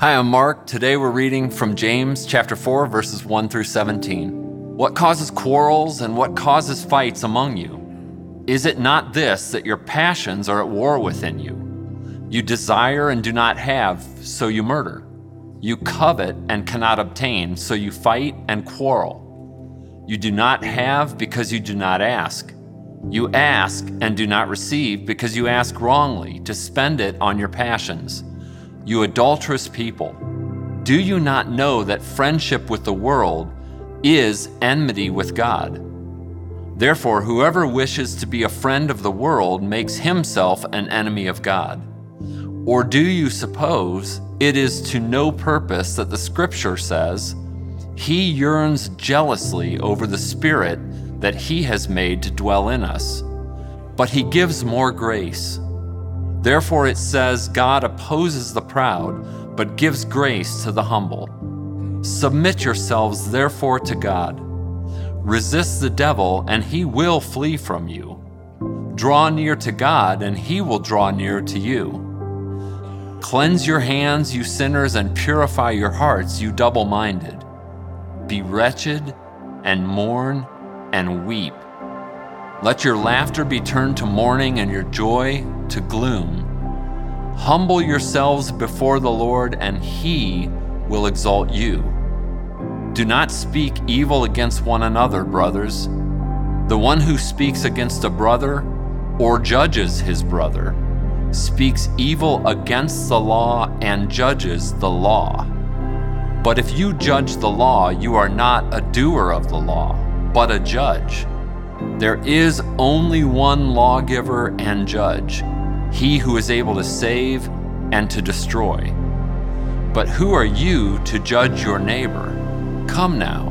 Hi, I'm Mark. Today we're reading from James chapter 4 verses 1 through 17. What causes quarrels and what causes fights among you? Is it not this that your passions are at war within you? You desire and do not have, so you murder. You covet and cannot obtain, so you fight and quarrel. You do not have because you do not ask. You ask and do not receive because you ask wrongly to spend it on your passions. You adulterous people, do you not know that friendship with the world is enmity with God? Therefore, whoever wishes to be a friend of the world makes himself an enemy of God. Or do you suppose it is to no purpose that the scripture says, He yearns jealously over the Spirit that He has made to dwell in us? But He gives more grace. Therefore, it says, God opposes the proud, but gives grace to the humble. Submit yourselves, therefore, to God. Resist the devil, and he will flee from you. Draw near to God, and he will draw near to you. Cleanse your hands, you sinners, and purify your hearts, you double minded. Be wretched, and mourn, and weep. Let your laughter be turned to mourning, and your joy to gloom. Humble yourselves before the Lord, and he will exalt you. Do not speak evil against one another, brothers. The one who speaks against a brother or judges his brother speaks evil against the law and judges the law. But if you judge the law, you are not a doer of the law, but a judge. There is only one lawgiver and judge, he who is able to save and to destroy. But who are you to judge your neighbor? Come now,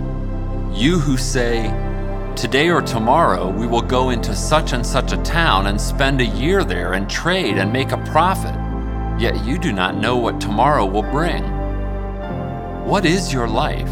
you who say, Today or tomorrow we will go into such and such a town and spend a year there and trade and make a profit, yet you do not know what tomorrow will bring. What is your life?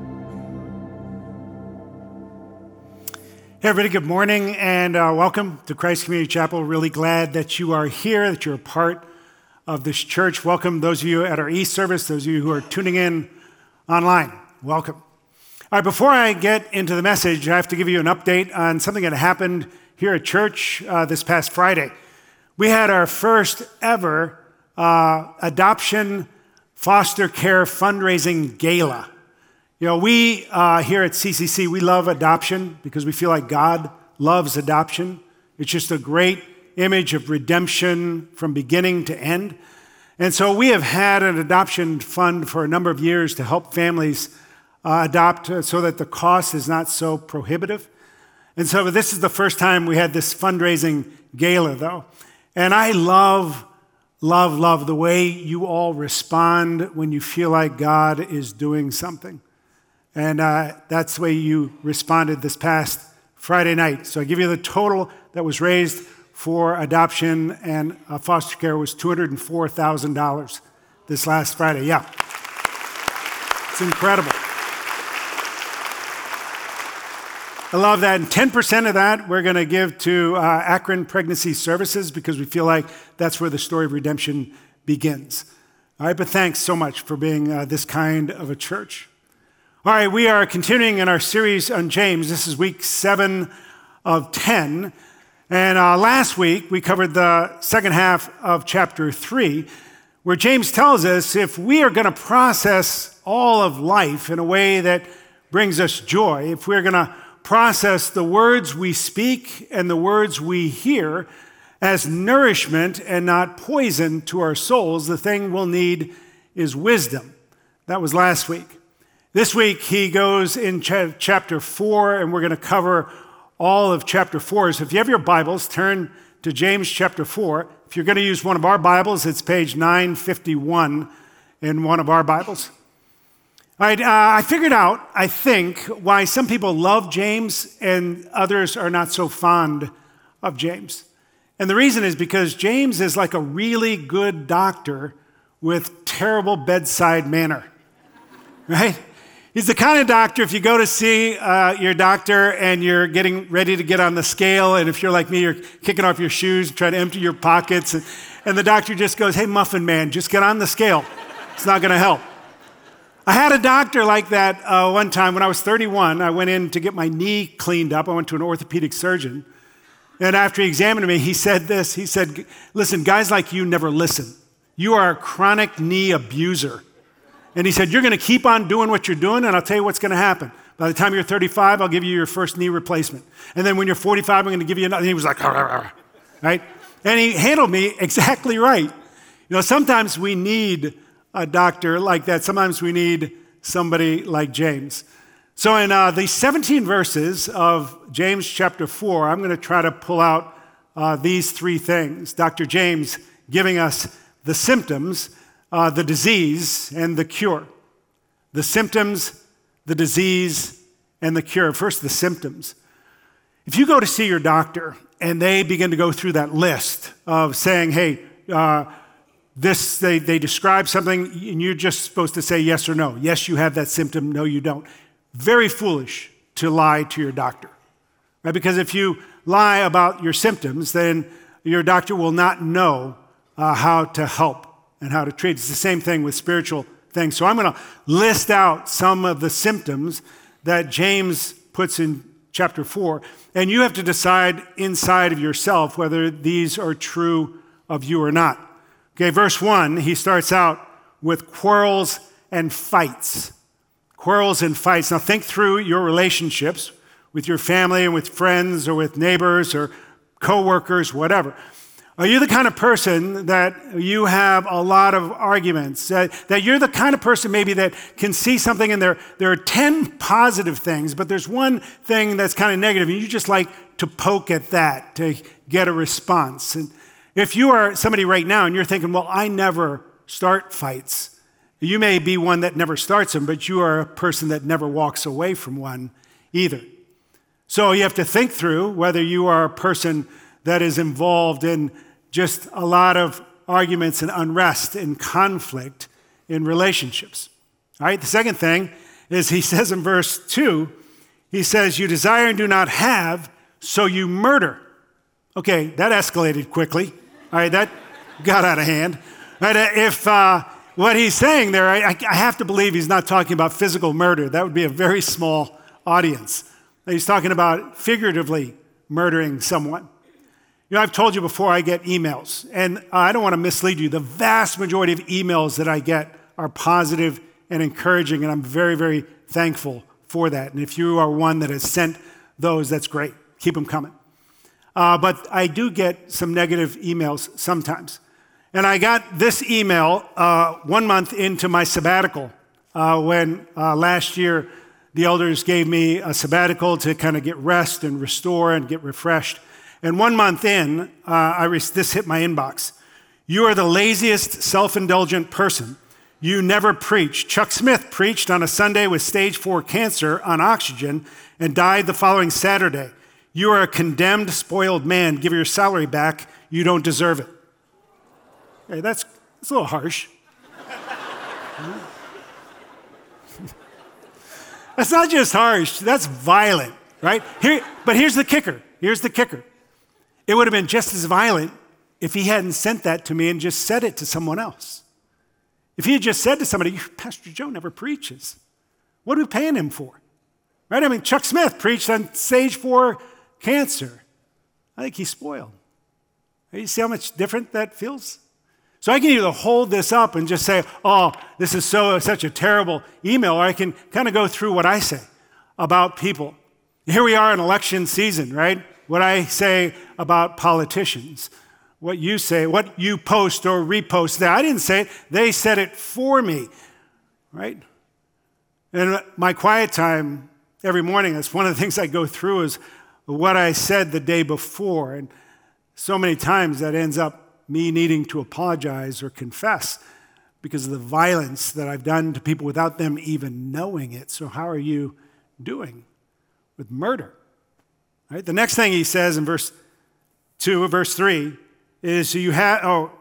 Hey, everybody, good morning and uh, welcome to Christ Community Chapel. Really glad that you are here, that you're a part of this church. Welcome those of you at our East service, those of you who are tuning in online. Welcome. All right, before I get into the message, I have to give you an update on something that happened here at church uh, this past Friday. We had our first ever uh, adoption foster care fundraising gala. You know, we uh, here at CCC, we love adoption because we feel like God loves adoption. It's just a great image of redemption from beginning to end. And so we have had an adoption fund for a number of years to help families uh, adopt uh, so that the cost is not so prohibitive. And so this is the first time we had this fundraising gala, though. And I love, love, love the way you all respond when you feel like God is doing something. And uh, that's the way you responded this past Friday night. So I give you the total that was raised for adoption and uh, foster care was $204,000 this last Friday. Yeah. It's incredible. I love that. And 10% of that we're going to give to uh, Akron Pregnancy Services because we feel like that's where the story of redemption begins. All right, but thanks so much for being uh, this kind of a church. All right, we are continuing in our series on James. This is week seven of 10. And uh, last week we covered the second half of chapter three, where James tells us if we are going to process all of life in a way that brings us joy, if we're going to process the words we speak and the words we hear as nourishment and not poison to our souls, the thing we'll need is wisdom. That was last week. This week, he goes in ch- chapter 4, and we're going to cover all of chapter 4. So if you have your Bibles, turn to James chapter 4. If you're going to use one of our Bibles, it's page 951 in one of our Bibles. Right, uh, I figured out, I think, why some people love James and others are not so fond of James. And the reason is because James is like a really good doctor with terrible bedside manner, right? He's the kind of doctor, if you go to see uh, your doctor and you're getting ready to get on the scale, and if you're like me, you're kicking off your shoes, trying to empty your pockets, and, and the doctor just goes, Hey, muffin man, just get on the scale. It's not going to help. I had a doctor like that uh, one time when I was 31. I went in to get my knee cleaned up. I went to an orthopedic surgeon. And after he examined me, he said this He said, Listen, guys like you never listen. You are a chronic knee abuser. And he said, You're going to keep on doing what you're doing, and I'll tell you what's going to happen. By the time you're 35, I'll give you your first knee replacement. And then when you're 45, I'm going to give you another. And he was like, right? And he handled me exactly right. You know, sometimes we need a doctor like that. Sometimes we need somebody like James. So, in uh, the 17 verses of James chapter 4, I'm going to try to pull out uh, these three things. Dr. James giving us the symptoms, uh, the disease, and the cure. The symptoms, the disease, and the cure. First, the symptoms. If you go to see your doctor and they begin to go through that list of saying, hey, uh, this, they, they describe something, and you're just supposed to say yes or no. Yes, you have that symptom. No, you don't. Very foolish to lie to your doctor. Right? Because if you lie about your symptoms, then your doctor will not know uh, how to help and how to treat. It's the same thing with spiritual things. So I'm going to list out some of the symptoms that James puts in chapter 4, and you have to decide inside of yourself whether these are true of you or not. Okay, verse 1, he starts out with quarrels and fights. Quarrels and fights. Now, think through your relationships with your family and with friends or with neighbors or coworkers, whatever. Are you the kind of person that you have a lot of arguments? That, that you're the kind of person maybe that can see something and there, there are 10 positive things, but there's one thing that's kind of negative, and you just like to poke at that to get a response. And if you are somebody right now and you're thinking, well, I never start fights, you may be one that never starts them, but you are a person that never walks away from one either. So you have to think through whether you are a person that is involved in just a lot of arguments and unrest and conflict in relationships. All right, the second thing is he says in verse 2, he says, You desire and do not have, so you murder. Okay, that escalated quickly. All right, that got out of hand. Right, uh, if uh, what he's saying there, I, I have to believe he's not talking about physical murder. That would be a very small audience. He's talking about figuratively murdering someone. You know, I've told you before I get emails, and I don't want to mislead you. The vast majority of emails that I get are positive and encouraging, and I'm very, very thankful for that. And if you are one that has sent those, that's great. Keep them coming. Uh, but I do get some negative emails sometimes. And I got this email uh, one month into my sabbatical uh, when uh, last year the elders gave me a sabbatical to kind of get rest and restore and get refreshed. And one month in, uh, I re- this hit my inbox. You are the laziest, self indulgent person. You never preach. Chuck Smith preached on a Sunday with stage four cancer on oxygen and died the following Saturday. You are a condemned, spoiled man. Give your salary back. You don't deserve it. Hey, that's, that's a little harsh. that's not just harsh, that's violent, right? Here, but here's the kicker. Here's the kicker. It would have been just as violent if he hadn't sent that to me and just said it to someone else. If he had just said to somebody, Pastor Joe never preaches, what are we paying him for? Right? I mean, Chuck Smith preached on stage four cancer. I think he's spoiled. You see how much different that feels? So I can either hold this up and just say, oh, this is so such a terrible email, or I can kind of go through what I say about people. Here we are in election season, right? What I say about politicians, what you say, what you post or repost. I didn't say it, they said it for me, right? And my quiet time every morning, that's one of the things I go through is what I said the day before. And so many times that ends up me needing to apologize or confess. because of the violence that I've done to people without them even knowing it. So, how are you doing with murder? Right? The next thing he says in verse 2, or verse 3 is you have, oh,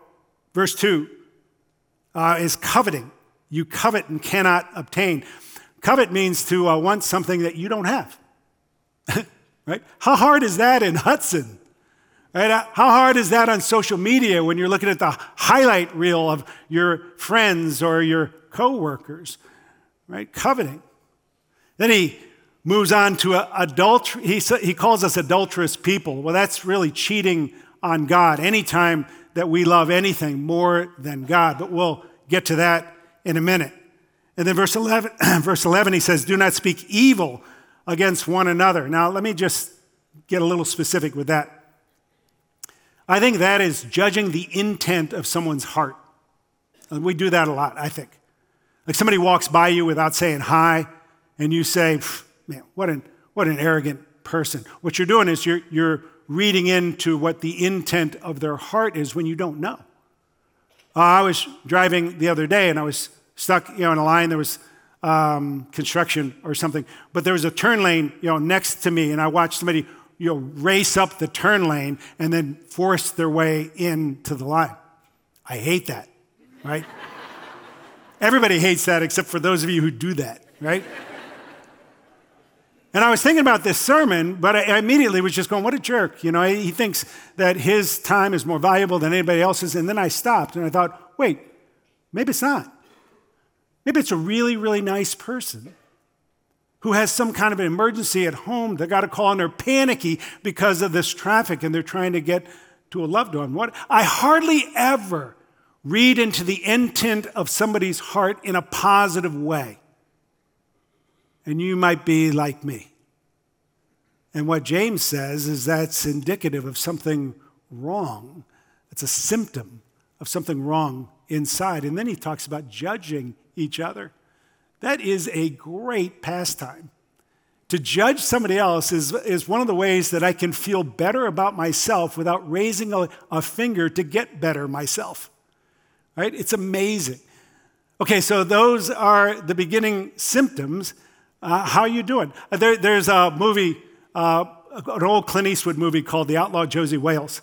verse 2 uh, is coveting. You covet and cannot obtain. Covet means to uh, want something that you don't have. right? How hard is that in Hudson? Right? How hard is that on social media when you're looking at the highlight reel of your friends or your coworkers? Right? Coveting. Then he moves on to adultery. He, he calls us adulterous people. Well, that's really cheating on God anytime that we love anything more than God. But we'll get to that in a minute. And then verse 11, verse 11, he says, Do not speak evil against one another. Now, let me just get a little specific with that. I think that is judging the intent of someone's heart. We do that a lot, I think. Like somebody walks by you without saying hi, and you say, man, what an, what an arrogant person. What you're doing is you're, you're reading into what the intent of their heart is when you don't know. Uh, I was driving the other day and I was stuck you know, in a line. There was um, construction or something, but there was a turn lane you know, next to me, and I watched somebody you know, race up the turn lane and then force their way into the line. I hate that, right? Everybody hates that except for those of you who do that, right? And I was thinking about this sermon, but I immediately was just going, what a jerk. You know, he thinks that his time is more valuable than anybody else's. And then I stopped and I thought, wait, maybe it's not. Maybe it's a really, really nice person who has some kind of an emergency at home. They got a call and they're panicky because of this traffic and they're trying to get to a loved one. What I hardly ever read into the intent of somebody's heart in a positive way. And you might be like me. And what James says is that's indicative of something wrong. It's a symptom of something wrong inside. And then he talks about judging each other. That is a great pastime. To judge somebody else is, is one of the ways that I can feel better about myself without raising a, a finger to get better myself. Right? It's amazing. Okay, so those are the beginning symptoms. Uh, how are you doing? Uh, there, there's a movie, uh, an old Clint Eastwood movie called The Outlaw Josey Wales.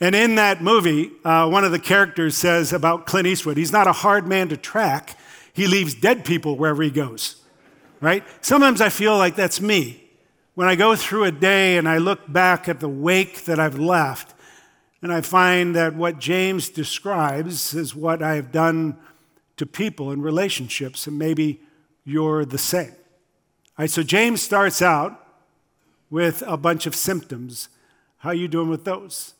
And in that movie, uh, one of the characters says about Clint Eastwood, he's not a hard man to track, he leaves dead people wherever he goes, right? Sometimes I feel like that's me. When I go through a day and I look back at the wake that I've left, and I find that what James describes is what I have done to people in relationships, and maybe you're the same. All right, so James starts out with a bunch of symptoms. How are you doing with those?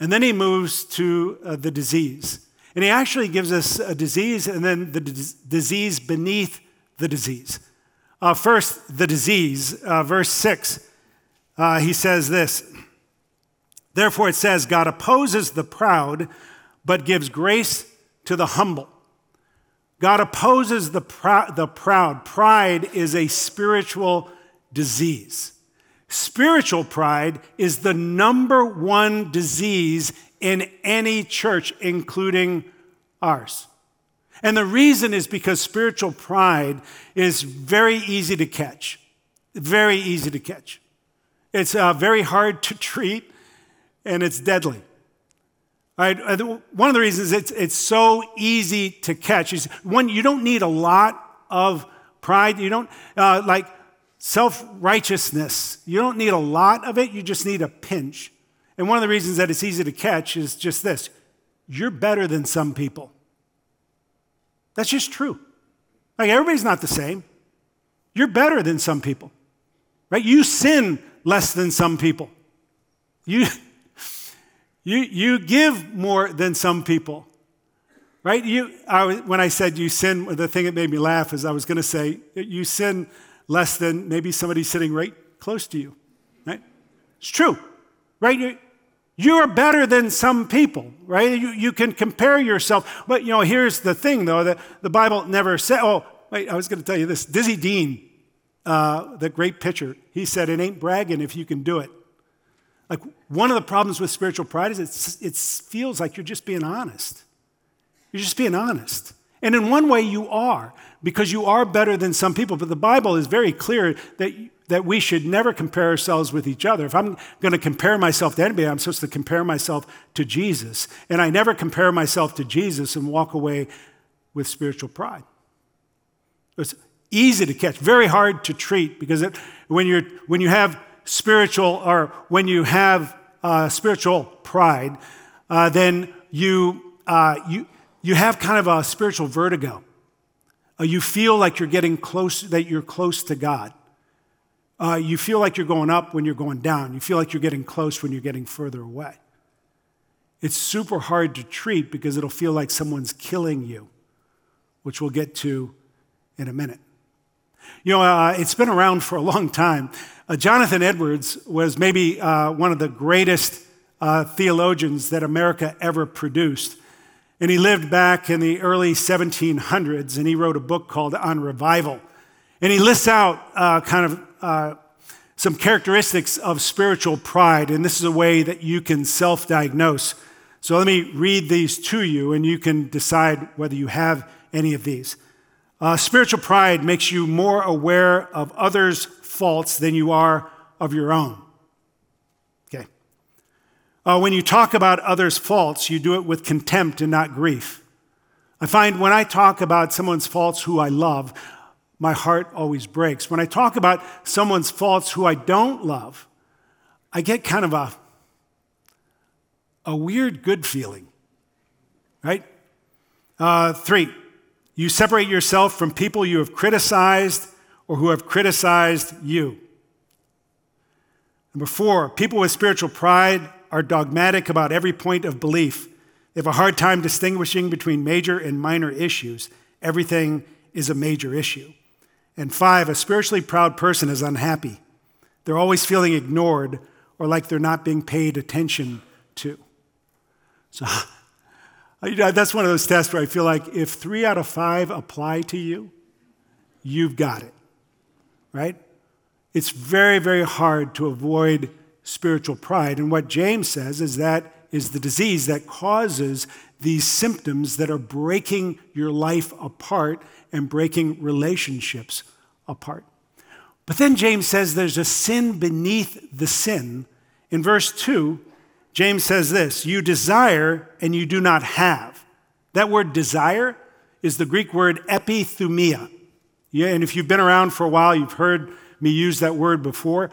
And then he moves to uh, the disease. And he actually gives us a disease and then the d- disease beneath the disease. Uh, first, the disease, uh, verse 6, uh, he says this Therefore, it says, God opposes the proud, but gives grace to the humble. God opposes the, the proud. Pride is a spiritual disease. Spiritual pride is the number one disease in any church, including ours. And the reason is because spiritual pride is very easy to catch. Very easy to catch. It's uh, very hard to treat, and it's deadly. Right? One of the reasons it's, it's so easy to catch is one, you don't need a lot of pride. You don't, uh, like self righteousness, you don't need a lot of it, you just need a pinch. And one of the reasons that it's easy to catch is just this you're better than some people. That's just true. Like everybody's not the same. You're better than some people, right? You sin less than some people. You, you, you give more than some people, right? You, I, when I said you sin, the thing that made me laugh is I was going to say you sin less than maybe somebody sitting right close to you, right? It's true, right? You're better than some people, right? You, you can compare yourself. But, you know, here's the thing, though, that the Bible never said, oh, wait, I was going to tell you this. Dizzy Dean, uh, the great pitcher, he said, it ain't bragging if you can do it. Like, one of the problems with spiritual pride is it feels like you're just being honest. You're just being honest. And in one way, you are, because you are better than some people. But the Bible is very clear that, that we should never compare ourselves with each other. If I'm going to compare myself to anybody, I'm supposed to compare myself to Jesus. And I never compare myself to Jesus and walk away with spiritual pride. It's easy to catch, very hard to treat, because it, when, you're, when you have spiritual, or when you have uh, spiritual pride, uh, then you, uh, you, you have kind of a spiritual vertigo. Uh, you feel like you're getting close, that you're close to God. Uh, you feel like you're going up when you're going down. You feel like you're getting close when you're getting further away. It's super hard to treat because it'll feel like someone's killing you, which we'll get to in a minute. You know, uh, it's been around for a long time. Uh, Jonathan Edwards was maybe uh, one of the greatest uh, theologians that America ever produced. And he lived back in the early 1700s, and he wrote a book called On Revival. And he lists out uh, kind of uh, some characteristics of spiritual pride, and this is a way that you can self diagnose. So let me read these to you, and you can decide whether you have any of these. Uh, spiritual pride makes you more aware of others' faults than you are of your own. Uh, when you talk about others' faults, you do it with contempt and not grief. I find when I talk about someone's faults who I love, my heart always breaks. When I talk about someone's faults who I don't love, I get kind of a, a weird good feeling, right? Uh, three, you separate yourself from people you have criticized or who have criticized you. Number four, people with spiritual pride are dogmatic about every point of belief. They have a hard time distinguishing between major and minor issues. Everything is a major issue. And five, a spiritually proud person is unhappy. They're always feeling ignored or like they're not being paid attention to. So that's one of those tests where I feel like if three out of five apply to you, you've got it, right? It's very, very hard to avoid spiritual pride. And what James says is that is the disease that causes these symptoms that are breaking your life apart and breaking relationships apart. But then James says there's a sin beneath the sin. In verse 2, James says this You desire and you do not have. That word desire is the Greek word epithumia. Yeah, and if you've been around for a while, you've heard me use that word before.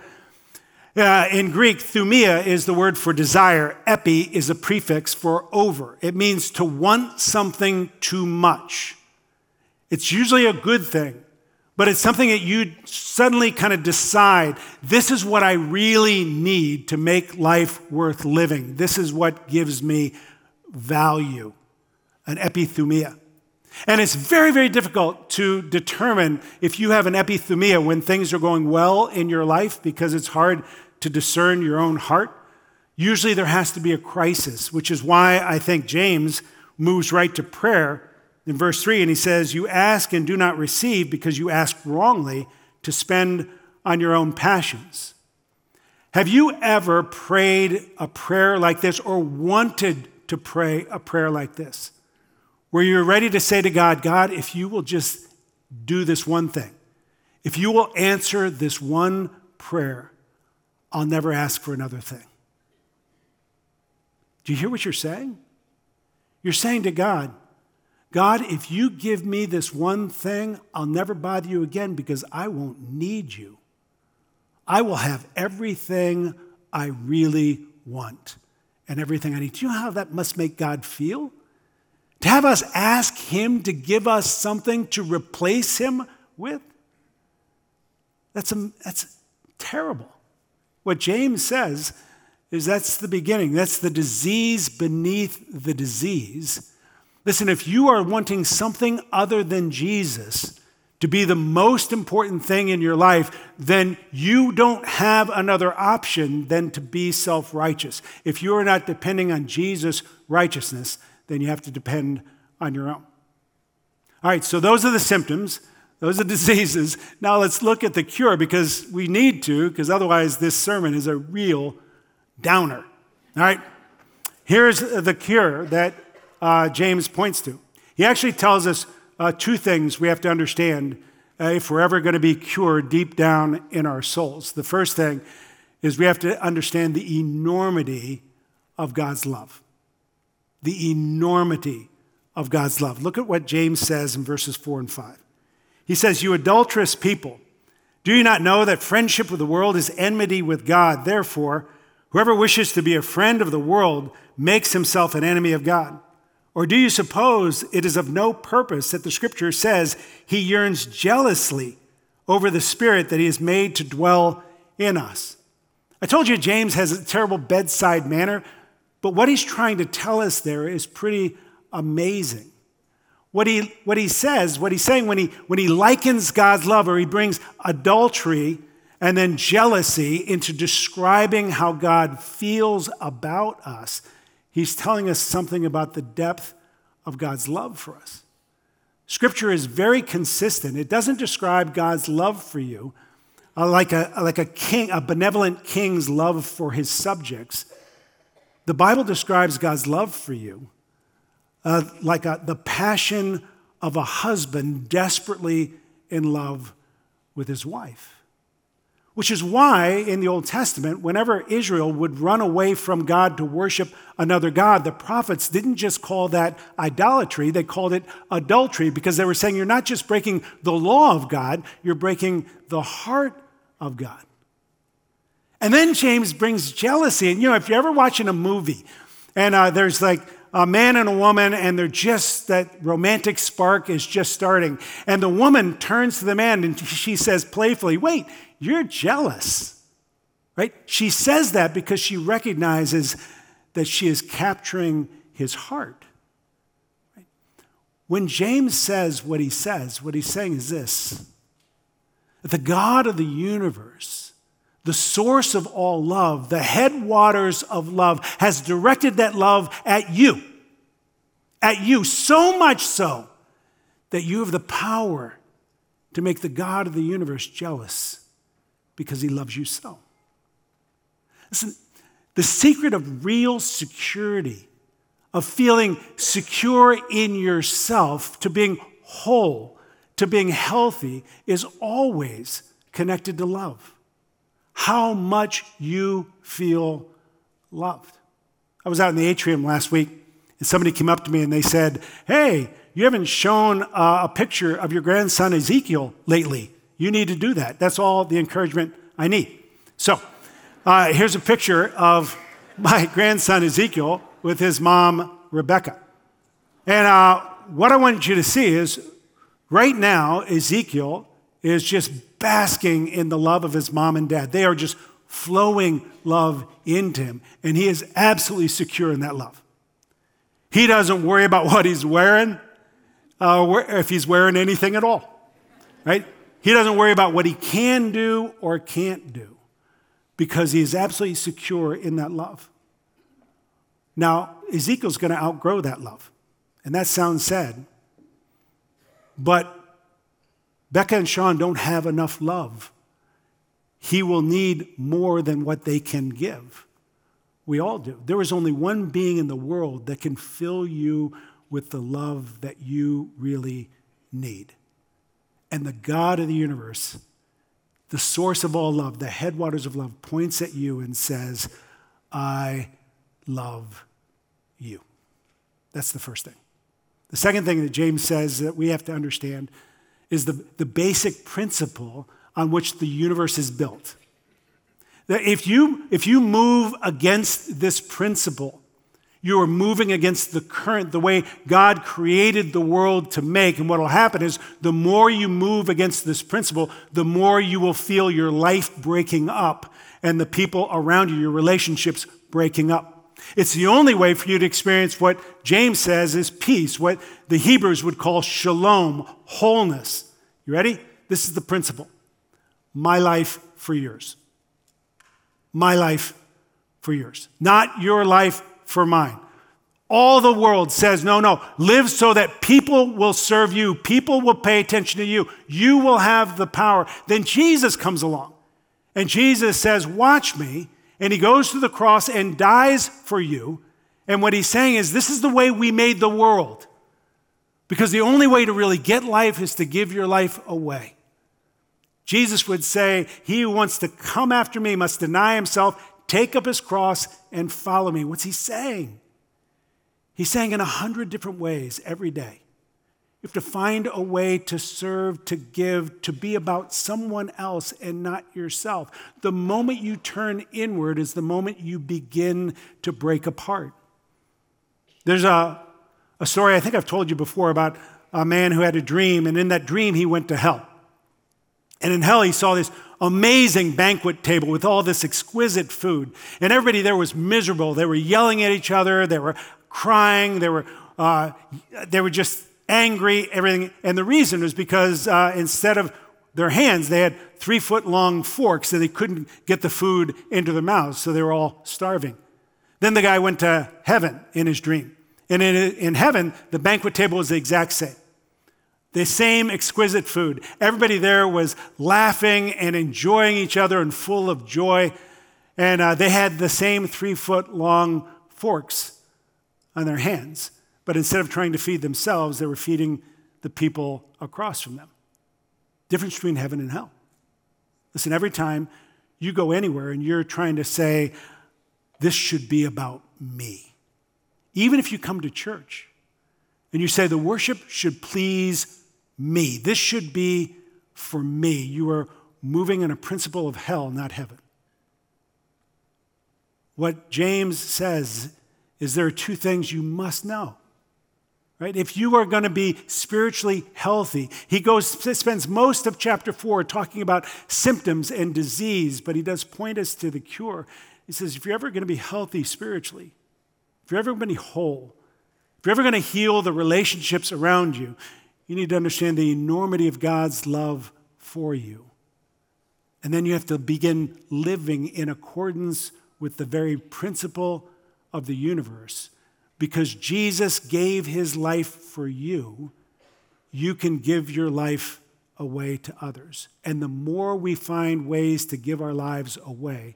Uh, in Greek, thumia is the word for desire. Epi is a prefix for over. It means to want something too much. It's usually a good thing, but it's something that you suddenly kind of decide this is what I really need to make life worth living. This is what gives me value, an epithumia. And it's very, very difficult to determine if you have an epithumia when things are going well in your life because it's hard to discern your own heart, usually there has to be a crisis, which is why I think James moves right to prayer in verse 3. And he says, You ask and do not receive because you ask wrongly to spend on your own passions. Have you ever prayed a prayer like this or wanted to pray a prayer like this? Where you're ready to say to God, God, if you will just do this one thing, if you will answer this one prayer, I'll never ask for another thing. Do you hear what you're saying? You're saying to God, God, if you give me this one thing, I'll never bother you again because I won't need you. I will have everything I really want and everything I need. Do you know how that must make God feel? To have us ask Him to give us something to replace Him with? That's, a, that's terrible. What James says is that's the beginning, that's the disease beneath the disease. Listen, if you are wanting something other than Jesus to be the most important thing in your life, then you don't have another option than to be self righteous. If you are not depending on Jesus' righteousness, then you have to depend on your own. All right, so those are the symptoms. Those are diseases. Now let's look at the cure because we need to, because otherwise this sermon is a real downer. All right? Here's the cure that uh, James points to. He actually tells us uh, two things we have to understand uh, if we're ever going to be cured deep down in our souls. The first thing is we have to understand the enormity of God's love. The enormity of God's love. Look at what James says in verses 4 and 5. He says, You adulterous people, do you not know that friendship with the world is enmity with God? Therefore, whoever wishes to be a friend of the world makes himself an enemy of God. Or do you suppose it is of no purpose that the scripture says he yearns jealously over the spirit that he has made to dwell in us? I told you James has a terrible bedside manner, but what he's trying to tell us there is pretty amazing. What he, what he says, what he's saying when he, when he likens God's love or he brings adultery and then jealousy into describing how God feels about us He's telling us something about the depth of God's love for us. Scripture is very consistent. It doesn't describe God's love for you uh, like, a, like a king, a benevolent king's love for his subjects. The Bible describes God's love for you uh, like a, the passion of a husband desperately in love with his wife. Which is why in the Old Testament, whenever Israel would run away from God to worship another God, the prophets didn't just call that idolatry, they called it adultery because they were saying you're not just breaking the law of God, you're breaking the heart of God. And then James brings jealousy. And you know, if you're ever watching a movie and uh, there's like a man and a woman, and they're just, that romantic spark is just starting. And the woman turns to the man and she says playfully, Wait, you're jealous, right? She says that because she recognizes that she is capturing his heart. When James says what he says, what he's saying is this that the God of the universe, the source of all love, the headwaters of love, has directed that love at you. At you, so much so that you have the power to make the God of the universe jealous because he loves you so. Listen, the secret of real security, of feeling secure in yourself, to being whole, to being healthy, is always connected to love. How much you feel loved. I was out in the atrium last week, and somebody came up to me and they said, Hey, you haven't shown uh, a picture of your grandson Ezekiel lately. You need to do that. That's all the encouragement I need. So, uh, here's a picture of my grandson Ezekiel with his mom Rebecca. And uh, what I want you to see is right now, Ezekiel is just basking in the love of his mom and dad. They are just flowing love into him, and he is absolutely secure in that love. He doesn't worry about what he's wearing, uh, if he's wearing anything at all, right? He doesn't worry about what he can do or can't do because he is absolutely secure in that love. Now, Ezekiel's going to outgrow that love. And that sounds sad. But Becca and Sean don't have enough love. He will need more than what they can give. We all do. There is only one being in the world that can fill you with the love that you really need. And the God of the universe, the source of all love, the headwaters of love, points at you and says, I love you. That's the first thing. The second thing that James says that we have to understand is the, the basic principle on which the universe is built. That if you, if you move against this principle, you are moving against the current, the way God created the world to make. And what will happen is the more you move against this principle, the more you will feel your life breaking up and the people around you, your relationships breaking up. It's the only way for you to experience what James says is peace, what the Hebrews would call shalom, wholeness. You ready? This is the principle my life for yours. My life for yours. Not your life for mine. All the world says, no, no, live so that people will serve you, people will pay attention to you, you will have the power. Then Jesus comes along and Jesus says, Watch me. And he goes to the cross and dies for you. And what he's saying is, This is the way we made the world. Because the only way to really get life is to give your life away. Jesus would say, He who wants to come after me must deny himself, take up his cross, and follow me. What's he saying? He's saying in a hundred different ways every day. You have to find a way to serve, to give, to be about someone else and not yourself. The moment you turn inward is the moment you begin to break apart. There's a, a story I think I've told you before about a man who had a dream, and in that dream, he went to hell. And in hell, he saw this amazing banquet table with all this exquisite food. And everybody there was miserable. They were yelling at each other, they were crying, they were, uh, they were just angry, everything. And the reason was because uh, instead of their hands, they had three foot long forks, and they couldn't get the food into their mouths, so they were all starving. Then the guy went to heaven in his dream. And in, in heaven, the banquet table was the exact same. The same exquisite food. Everybody there was laughing and enjoying each other and full of joy. And uh, they had the same three foot long forks on their hands. But instead of trying to feed themselves, they were feeding the people across from them. Difference between heaven and hell. Listen, every time you go anywhere and you're trying to say, this should be about me, even if you come to church and you say, the worship should please me, this should be for me, you are moving in a principle of hell, not heaven. What James says is there are two things you must know. Right? If you are going to be spiritually healthy, he goes spends most of chapter 4 talking about symptoms and disease, but he does point us to the cure. He says if you're ever going to be healthy spiritually, if you're ever going to be whole, if you're ever going to heal the relationships around you, you need to understand the enormity of God's love for you. And then you have to begin living in accordance with the very principle of the universe. Because Jesus gave his life for you, you can give your life away to others. And the more we find ways to give our lives away,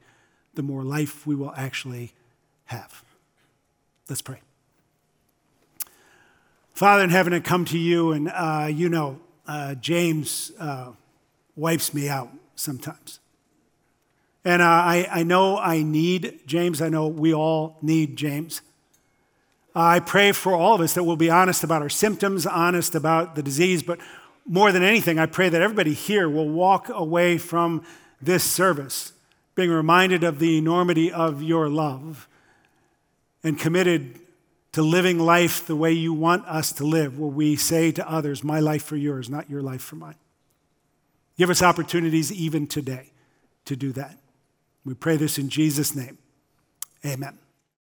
the more life we will actually have. Let's pray. Father in heaven, I come to you, and uh, you know, uh, James uh, wipes me out sometimes. And uh, I, I know I need James. I know we all need James. I pray for all of us that we'll be honest about our symptoms, honest about the disease, but more than anything, I pray that everybody here will walk away from this service being reminded of the enormity of your love and committed to living life the way you want us to live, where we say to others, My life for yours, not your life for mine. Give us opportunities even today to do that. We pray this in Jesus' name. Amen.